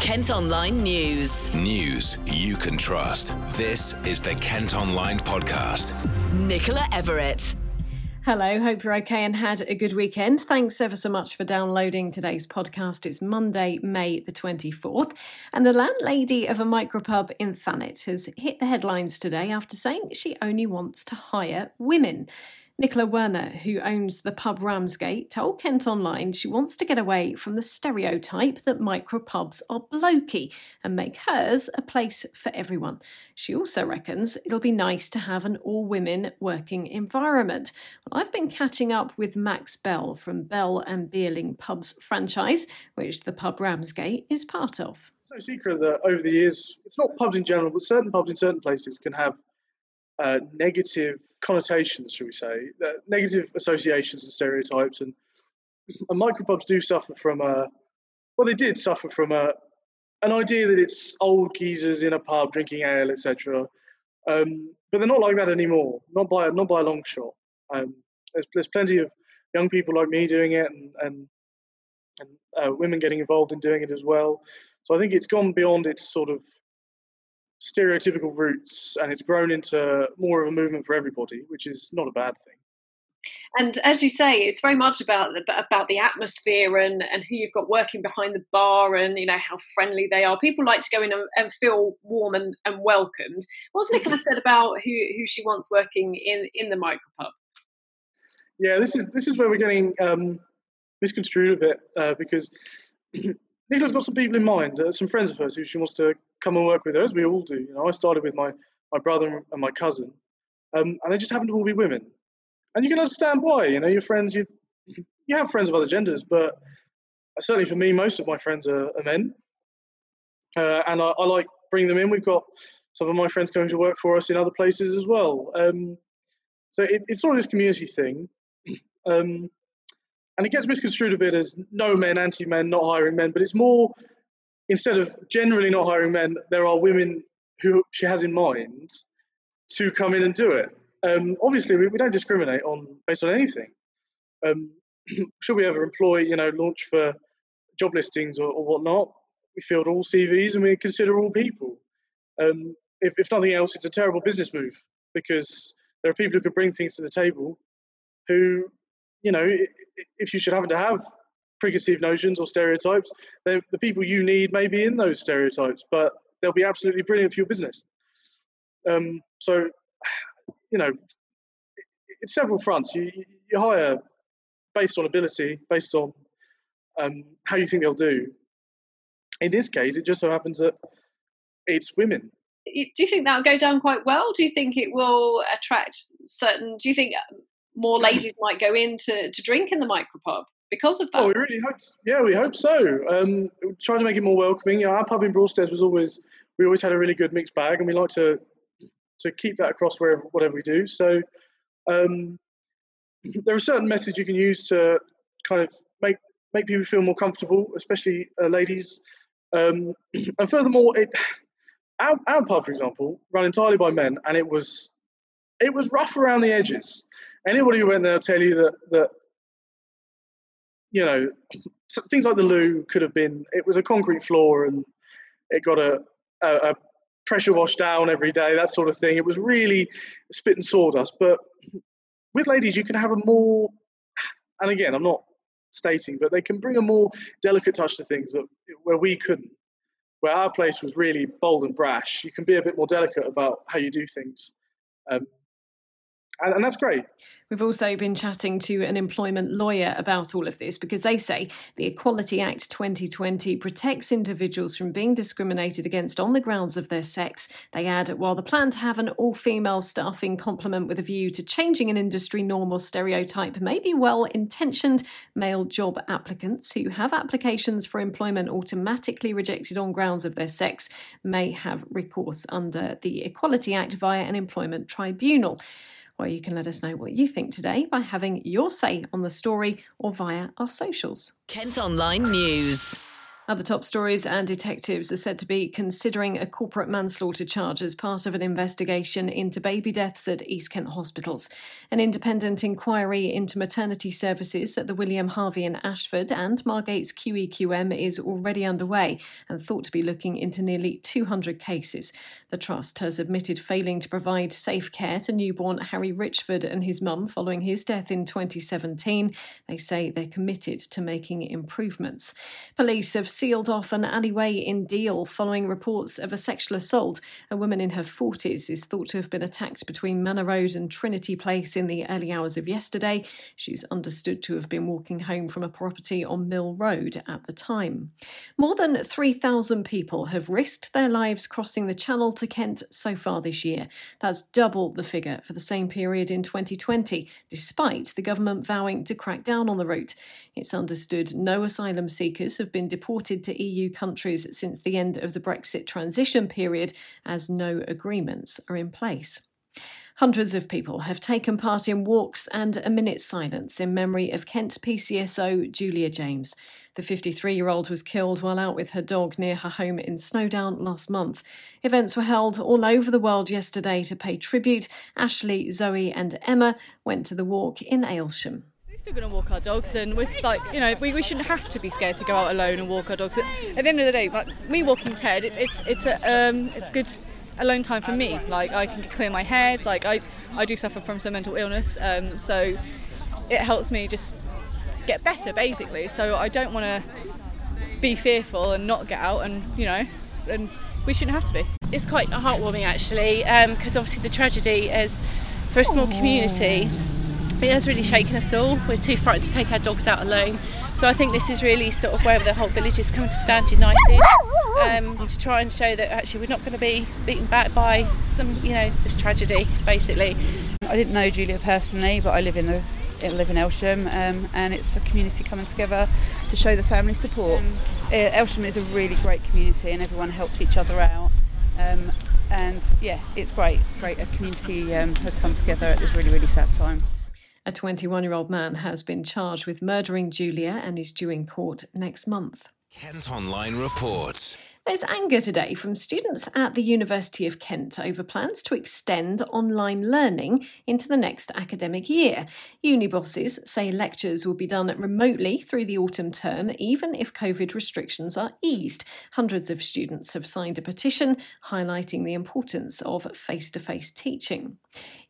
Kent Online News. News you can trust. This is the Kent Online Podcast. Nicola Everett. Hello, hope you're okay and had a good weekend. Thanks ever so much for downloading today's podcast. It's Monday, May the 24th, and the landlady of a micropub in Thanet has hit the headlines today after saying she only wants to hire women. Nicola Werner, who owns the pub Ramsgate, told Kent Online she wants to get away from the stereotype that micropubs are blokey and make hers a place for everyone. She also reckons it'll be nice to have an all women working environment. Well, I've been catching up with Max Bell from Bell and Beerling Pubs franchise, which the pub Ramsgate is part of. It's no secret that over the years, it's not pubs in general, but certain pubs in certain places can have uh, negative connotations, shall we say, uh, negative associations and stereotypes, and, and micropubs do suffer from a well, they did suffer from a an idea that it's old geezers in a pub drinking ale, etc. Um, but they're not like that anymore, not by not by a long shot. Um, there's there's plenty of young people like me doing it, and and, and uh, women getting involved in doing it as well. So I think it's gone beyond its sort of stereotypical roots and it's grown into more of a movement for everybody, which is not a bad thing. And as you say, it's very much about the, about the atmosphere and, and who you've got working behind the bar and you know how friendly they are. People like to go in and, and feel warm and, and welcomed. What's Nicola said about who, who she wants working in, in the micropub? Yeah, this is this is where we're getting um, misconstrued a bit uh, because Nicola's got some people in mind, uh, some friends of hers who she wants to come and work with as we all do. You know, I started with my, my brother and my cousin, um, and they just happen to all be women. And you can understand why. You know, your friends, you you have friends of other genders, but certainly for me, most of my friends are, are men, uh, and I, I, like bringing them in. We've got some of my friends coming to work for us in other places as well. Um, so it, it's sort of this community thing. Um, and it gets misconstrued a bit as no men, anti men, not hiring men, but it's more instead of generally not hiring men, there are women who she has in mind to come in and do it. Um, obviously, we, we, don't discriminate on based on anything. Um, should we ever employ, you know, launch for job listings or, or whatnot? We field all CVs and we consider all people. Um, if, if nothing else, it's a terrible business move because there are people who could bring things to the table who you know, if you should happen to have preconceived notions or stereotypes, the people you need may be in those stereotypes, but they'll be absolutely brilliant for your business. Um, so, you know, it's several fronts. You, you hire based on ability, based on um, how you think they'll do. In this case, it just so happens that it's women. Do you think that'll go down quite well? Do you think it will attract certain? Do you think more ladies might go in to, to drink in the micropub because of that. Oh, we really hope. Yeah, we hope so. Um, trying to make it more welcoming. You know, our pub in Broadstairs was always we always had a really good mixed bag, and we like to to keep that across wherever whatever we do. So um, there are certain methods you can use to kind of make make people feel more comfortable, especially uh, ladies. Um, and furthermore, it our, our pub, for example, run entirely by men, and it was it was rough around the edges. Anybody who went there will tell you that that you know things like the loo could have been. It was a concrete floor and it got a, a, a pressure wash down every day, that sort of thing. It was really spit and sawdust. But with ladies, you can have a more, and again, I'm not stating, but they can bring a more delicate touch to things that where we couldn't. Where our place was really bold and brash, you can be a bit more delicate about how you do things. Um, and, and that's great. We've also been chatting to an employment lawyer about all of this because they say the Equality Act 2020 protects individuals from being discriminated against on the grounds of their sex. They add, while the plan to have an all female staffing complement with a view to changing an industry norm or stereotype may be well intentioned, male job applicants who have applications for employment automatically rejected on grounds of their sex may have recourse under the Equality Act via an employment tribunal. Well, you can let us know what you think today by having your say on the story or via our socials. Kent Online News. Other top stories and detectives are said to be considering a corporate manslaughter charge as part of an investigation into baby deaths at East Kent hospitals. An independent inquiry into maternity services at the William Harvey in Ashford and Margate's QEQM is already underway and thought to be looking into nearly 200 cases. The Trust has admitted failing to provide safe care to newborn Harry Richford and his mum following his death in 2017. They say they're committed to making improvements. Police have sealed off an alleyway in Deal following reports of a sexual assault. A woman in her 40s is thought to have been attacked between Manor Road and Trinity Place in the early hours of yesterday. She's understood to have been walking home from a property on Mill Road at the time. More than 3,000 people have risked their lives crossing the Channel to Kent so far this year. That's double the figure for the same period in 2020, despite the government vowing to crack down on the route. It's understood no asylum seekers have been deported to EU countries since the end of the Brexit transition period, as no agreements are in place. Hundreds of people have taken part in walks and a minute's silence in memory of Kent PCSO Julia James. The 53 year old was killed while out with her dog near her home in Snowdown last month. Events were held all over the world yesterday to pay tribute. Ashley, Zoe, and Emma went to the walk in Aylesham still going to walk our dogs, and we're like, you know, we, we shouldn't have to be scared to go out alone and walk our dogs. At, the end of the day, like me walking Ted, it's it's it's a um, it's good alone time for me. Like I can clear my head. Like I I do suffer from some mental illness, um, so it helps me just get better basically. So I don't want to be fearful and not get out, and you know, and we shouldn't have to be. It's quite heartwarming actually, because um, obviously the tragedy is for a small community it has really shaken us all. We're too frightened to take our dogs out alone. So I think this is really sort of where the whole village is coming to stand united um, to try and show that actually we're not going to be beaten back by some, you know, this tragedy, basically. I didn't know Julia personally, but I live in I live in Aylesham, um, and it's a community coming together to show the family support. Um, Aylesham is a really great community, and everyone helps each other out. Um, and yeah, it's great. Great, a community um, has come together at this really, really sad time. A 21 year old man has been charged with murdering Julia and is due in court next month. Kent Online reports. There's anger today from students at the University of Kent over plans to extend online learning into the next academic year. Uni bosses say lectures will be done remotely through the autumn term, even if COVID restrictions are eased. Hundreds of students have signed a petition highlighting the importance of face to face teaching.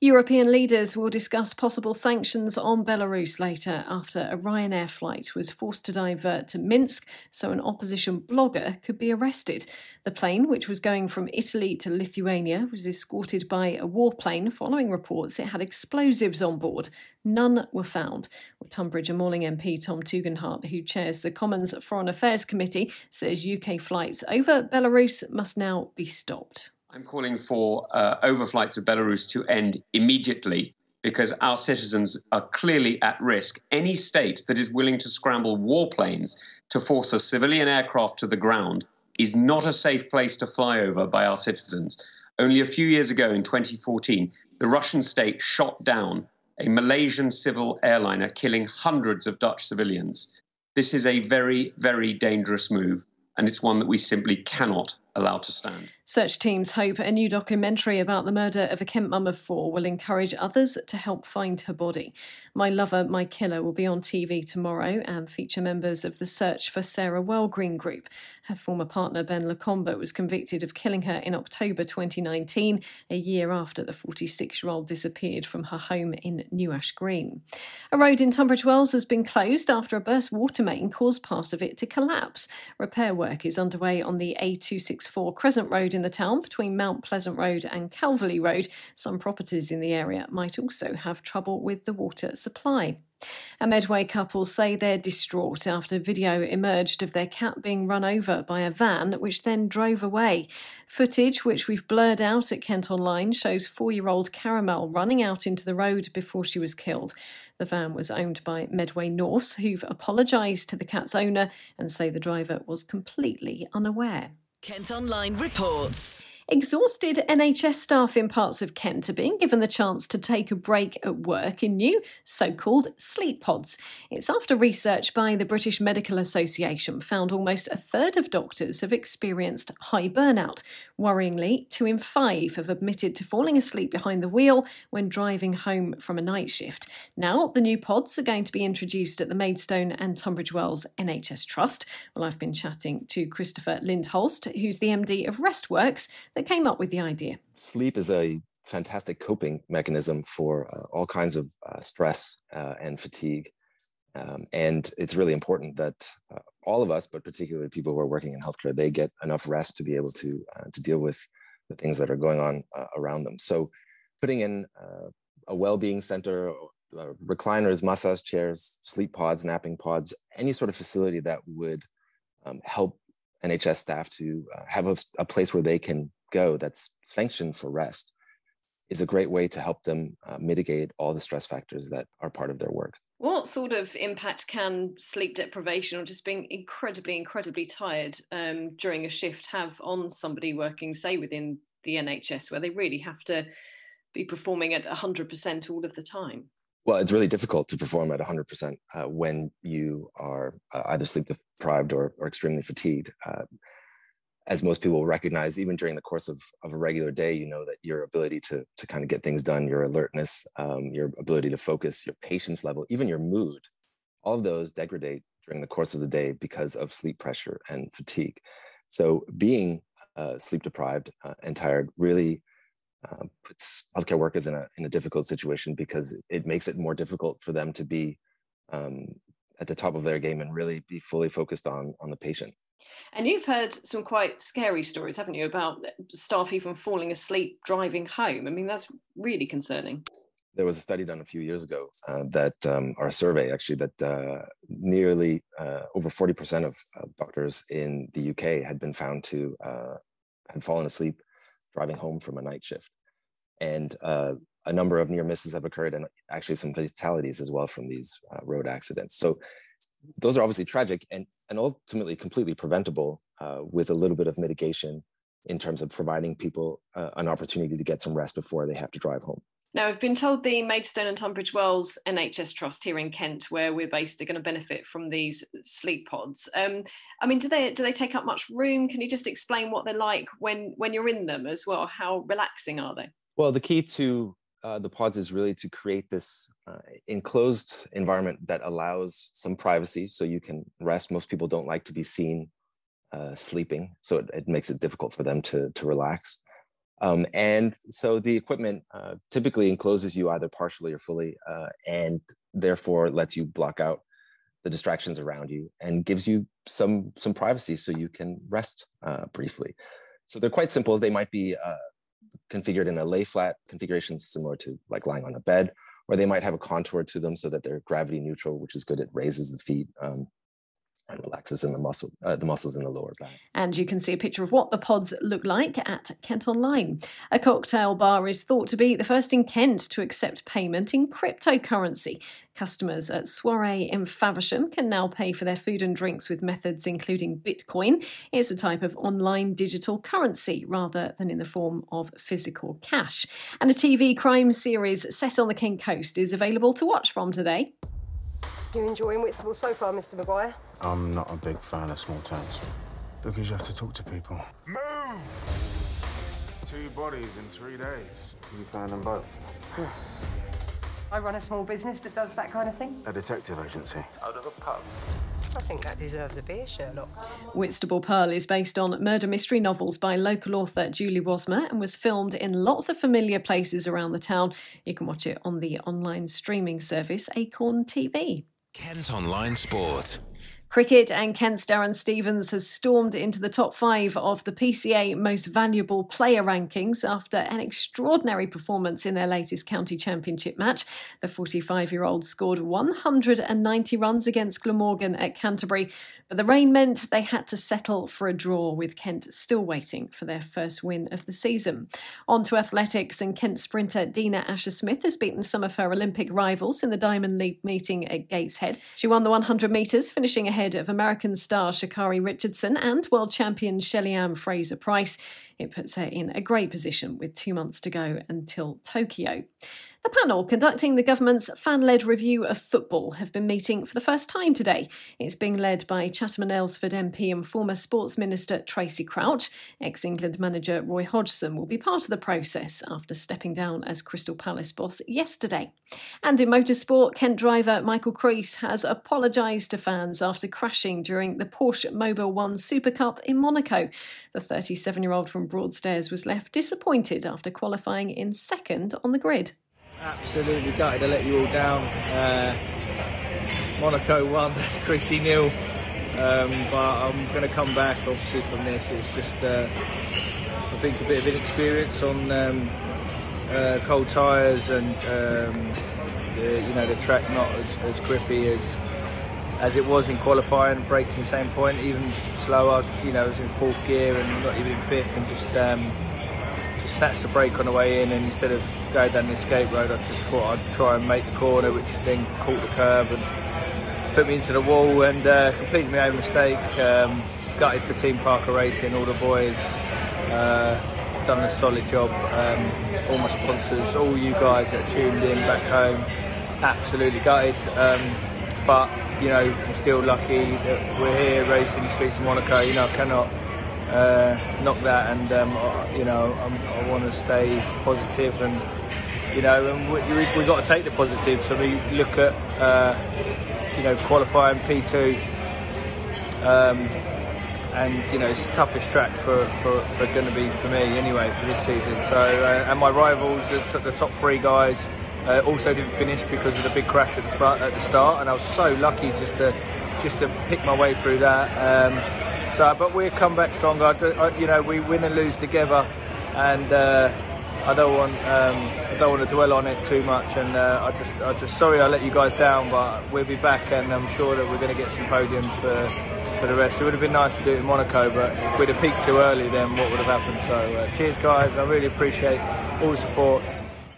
European leaders will discuss possible sanctions on Belarus later after a Ryanair flight was forced to divert to Minsk so an opposition blogger could be arrested arrested. The plane, which was going from Italy to Lithuania, was escorted by a warplane following reports it had explosives on board. None were found. Well, Tonbridge and Malling MP Tom Tugendhat, who chairs the Commons Foreign Affairs Committee, says UK flights over Belarus must now be stopped. I'm calling for uh, overflights of Belarus to end immediately because our citizens are clearly at risk. Any state that is willing to scramble warplanes to force a civilian aircraft to the ground is not a safe place to fly over by our citizens. Only a few years ago, in 2014, the Russian state shot down a Malaysian civil airliner, killing hundreds of Dutch civilians. This is a very, very dangerous move, and it's one that we simply cannot allow to stand. Search teams hope a new documentary about the murder of a Kent mum of four will encourage others to help find her body. My Lover, My Killer will be on TV tomorrow and feature members of the Search for Sarah Wellgreen group. Her former partner Ben Lacomba was convicted of killing her in October 2019, a year after the 46 year old disappeared from her home in New Ash Green. A road in Tunbridge Wells has been closed after a burst water main caused part of it to collapse. Repair work is underway on the A264 Crescent Road in the town between Mount Pleasant Road and Calverley Road. Some properties in the area might also have trouble with the water supply. A Medway couple say they're distraught after video emerged of their cat being run over by a van, which then drove away. Footage, which we've blurred out at Kent Online, shows four year old Caramel running out into the road before she was killed. The van was owned by Medway Norse, who've apologised to the cat's owner and say the driver was completely unaware. Kent Online reports. Exhausted NHS staff in parts of Kent are being given the chance to take a break at work in new so called sleep pods. It's after research by the British Medical Association found almost a third of doctors have experienced high burnout. Worryingly, two in five have admitted to falling asleep behind the wheel when driving home from a night shift. Now, the new pods are going to be introduced at the Maidstone and Tunbridge Wells NHS Trust. Well, I've been chatting to Christopher Lindholst, who's the MD of Restworks that came up with the idea. Sleep is a fantastic coping mechanism for uh, all kinds of uh, stress uh, and fatigue. Um, and it's really important that uh, all of us, but particularly people who are working in healthcare, they get enough rest to be able to uh, to deal with the things that are going on uh, around them. So, putting in a well-being center, recliners, massage chairs, sleep pods, napping pods, any sort of facility that would um, help NHS staff to have a, a place where they can go that's sanctioned for rest is a great way to help them uh, mitigate all the stress factors that are part of their work. What sort of impact can sleep deprivation or just being incredibly, incredibly tired um, during a shift have on somebody working, say, within the NHS, where they really have to be performing at 100% all of the time? Well, it's really difficult to perform at 100% uh, when you are uh, either sleep deprived or, or extremely fatigued. Uh, as most people recognize, even during the course of, of a regular day, you know that your ability to, to kind of get things done, your alertness, um, your ability to focus, your patience level, even your mood, all of those degrade during the course of the day because of sleep pressure and fatigue. So being uh, sleep deprived uh, and tired really uh, puts healthcare workers in a, in a difficult situation because it makes it more difficult for them to be um, at the top of their game and really be fully focused on, on the patient. And you've heard some quite scary stories, haven't you, about staff even falling asleep driving home? I mean, that's really concerning. There was a study done a few years ago uh, that, um, or a survey actually, that uh, nearly uh, over 40% of doctors in the UK had been found to uh, had fallen asleep driving home from a night shift. And uh, a number of near misses have occurred and actually some fatalities as well from these uh, road accidents. So those are obviously tragic and, and ultimately completely preventable uh, with a little bit of mitigation in terms of providing people uh, an opportunity to get some rest before they have to drive home. Now, I've been told the Maidstone and Tunbridge Wells NHS Trust here in Kent, where we're based, are going to benefit from these sleep pods. Um, I mean, do they do they take up much room? Can you just explain what they're like when when you're in them as well? How relaxing are they? Well, the key to uh, the pods is really to create this uh, enclosed environment that allows some privacy so you can rest. Most people don't like to be seen uh, sleeping, so it, it, makes it difficult for them to, to relax. Um, and so the equipment uh, typically encloses you either partially or fully, uh, and therefore lets you block out the distractions around you and gives you some some privacy so you can rest uh, briefly. So they're quite simple. They might be configured in a lay flat configuration similar to like lying on a bed, or they might have a contour to them so that they're gravity neutral, which is good. It raises the feet. Um, and relaxes in the muscle, uh, the muscles in the lower back. And you can see a picture of what the pods look like at Kent Online. A cocktail bar is thought to be the first in Kent to accept payment in cryptocurrency. Customers at Soiree in Faversham can now pay for their food and drinks with methods including Bitcoin. It's a type of online digital currency rather than in the form of physical cash. And a TV crime series set on the Kent coast is available to watch from today. You enjoying Whitstable so far, Mr. Maguire? I'm not a big fan of small towns because you have to talk to people. Move! Two bodies in three days. You found them both. I run a small business that does that kind of thing. A detective agency. Out of a pub. I think that deserves a beer, Sherlock. Whitstable Pearl is based on murder mystery novels by local author Julie Wassmer and was filmed in lots of familiar places around the town. You can watch it on the online streaming service Acorn TV. Kent Online Sport. Cricket and Kent's Darren Stevens has stormed into the top five of the PCA Most Valuable Player rankings after an extraordinary performance in their latest county championship match. The 45 year old scored 190 runs against Glamorgan at Canterbury But the rain meant they had to settle for a draw, with Kent still waiting for their first win of the season. On to athletics, and Kent sprinter Dina Asher Smith has beaten some of her Olympic rivals in the Diamond League meeting at Gateshead. She won the 100 metres, finishing ahead of American star Sha'Carri Richardson and world champion Shelly-Ann Fraser Pryce. It puts her in a great position with two months to go until Tokyo. The panel conducting the government's fan led review of football have been meeting for the first time today. It's being led by Chatham and Aylesford MP and former Sports Minister Tracy Crouch. Ex England manager Roy Hodgson will be part of the process after stepping down as Crystal Palace boss yesterday. And in motorsport, Kent driver Michael Crees has apologised to fans after crashing during the Porsche Mobil 1 Super Cup in Monaco. The 37 year old from Broadstairs was left disappointed after qualifying in second on the grid. Absolutely gutted to let you all down. Uh, Monaco won, Chrissy nil. Um, but I'm going to come back obviously from this. It's just, uh, I think, a bit of inexperience on um, uh, cold tyres and um, the, you know the track not as, as grippy as as it was in qualifying. Brakes in the same point, even slower. You know, it was in fourth gear and not even in fifth, and just um, snatched the brake on the way in. And instead of going down the escape road, I just thought I'd try and make the corner, which then caught the curb and put me into the wall and uh, completed my own mistake. Um, gutted for Team Parker Racing, all the boys. Uh, done a solid job. Um, all my sponsors, all you guys that tuned in back home, absolutely gutted. Um, but you know, I'm still lucky that we're here racing the streets of Monaco. You know, I cannot uh, knock that, and um, you know, I'm, i want to stay positive, and you know, and we, we, we got to take the positive. So we look at uh, you know qualifying P2. Um, and you know it's the toughest track for, for, for going to be for me anyway for this season. So uh, and my rivals, the, the top three guys, uh, also didn't finish because of the big crash at the front at the start, and I was so lucky just to just to pick my way through that. Um, so, but we come back stronger. I, you know, we win and lose together, and uh, I don't want um, I don't want to dwell on it too much. And uh, I just I just sorry I let you guys down, but we'll be back, and I'm sure that we're going to get some podiums for for the rest. It would have been nice to do it in Monaco, but if we'd have peaked too early, then what would have happened? So, uh, cheers, guys. I really appreciate all the support.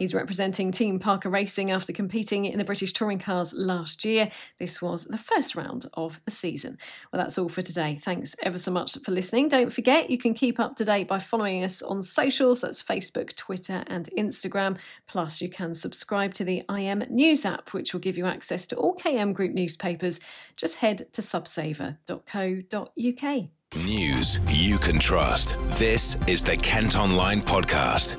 He's representing Team Parker Racing after competing in the British Touring Cars last year. This was the first round of the season. Well, that's all for today. Thanks ever so much for listening. Don't forget, you can keep up to date by following us on socials that's Facebook, Twitter, and Instagram. Plus, you can subscribe to the IM News app, which will give you access to all KM Group newspapers. Just head to subsaver.co.uk. News you can trust. This is the Kent Online Podcast.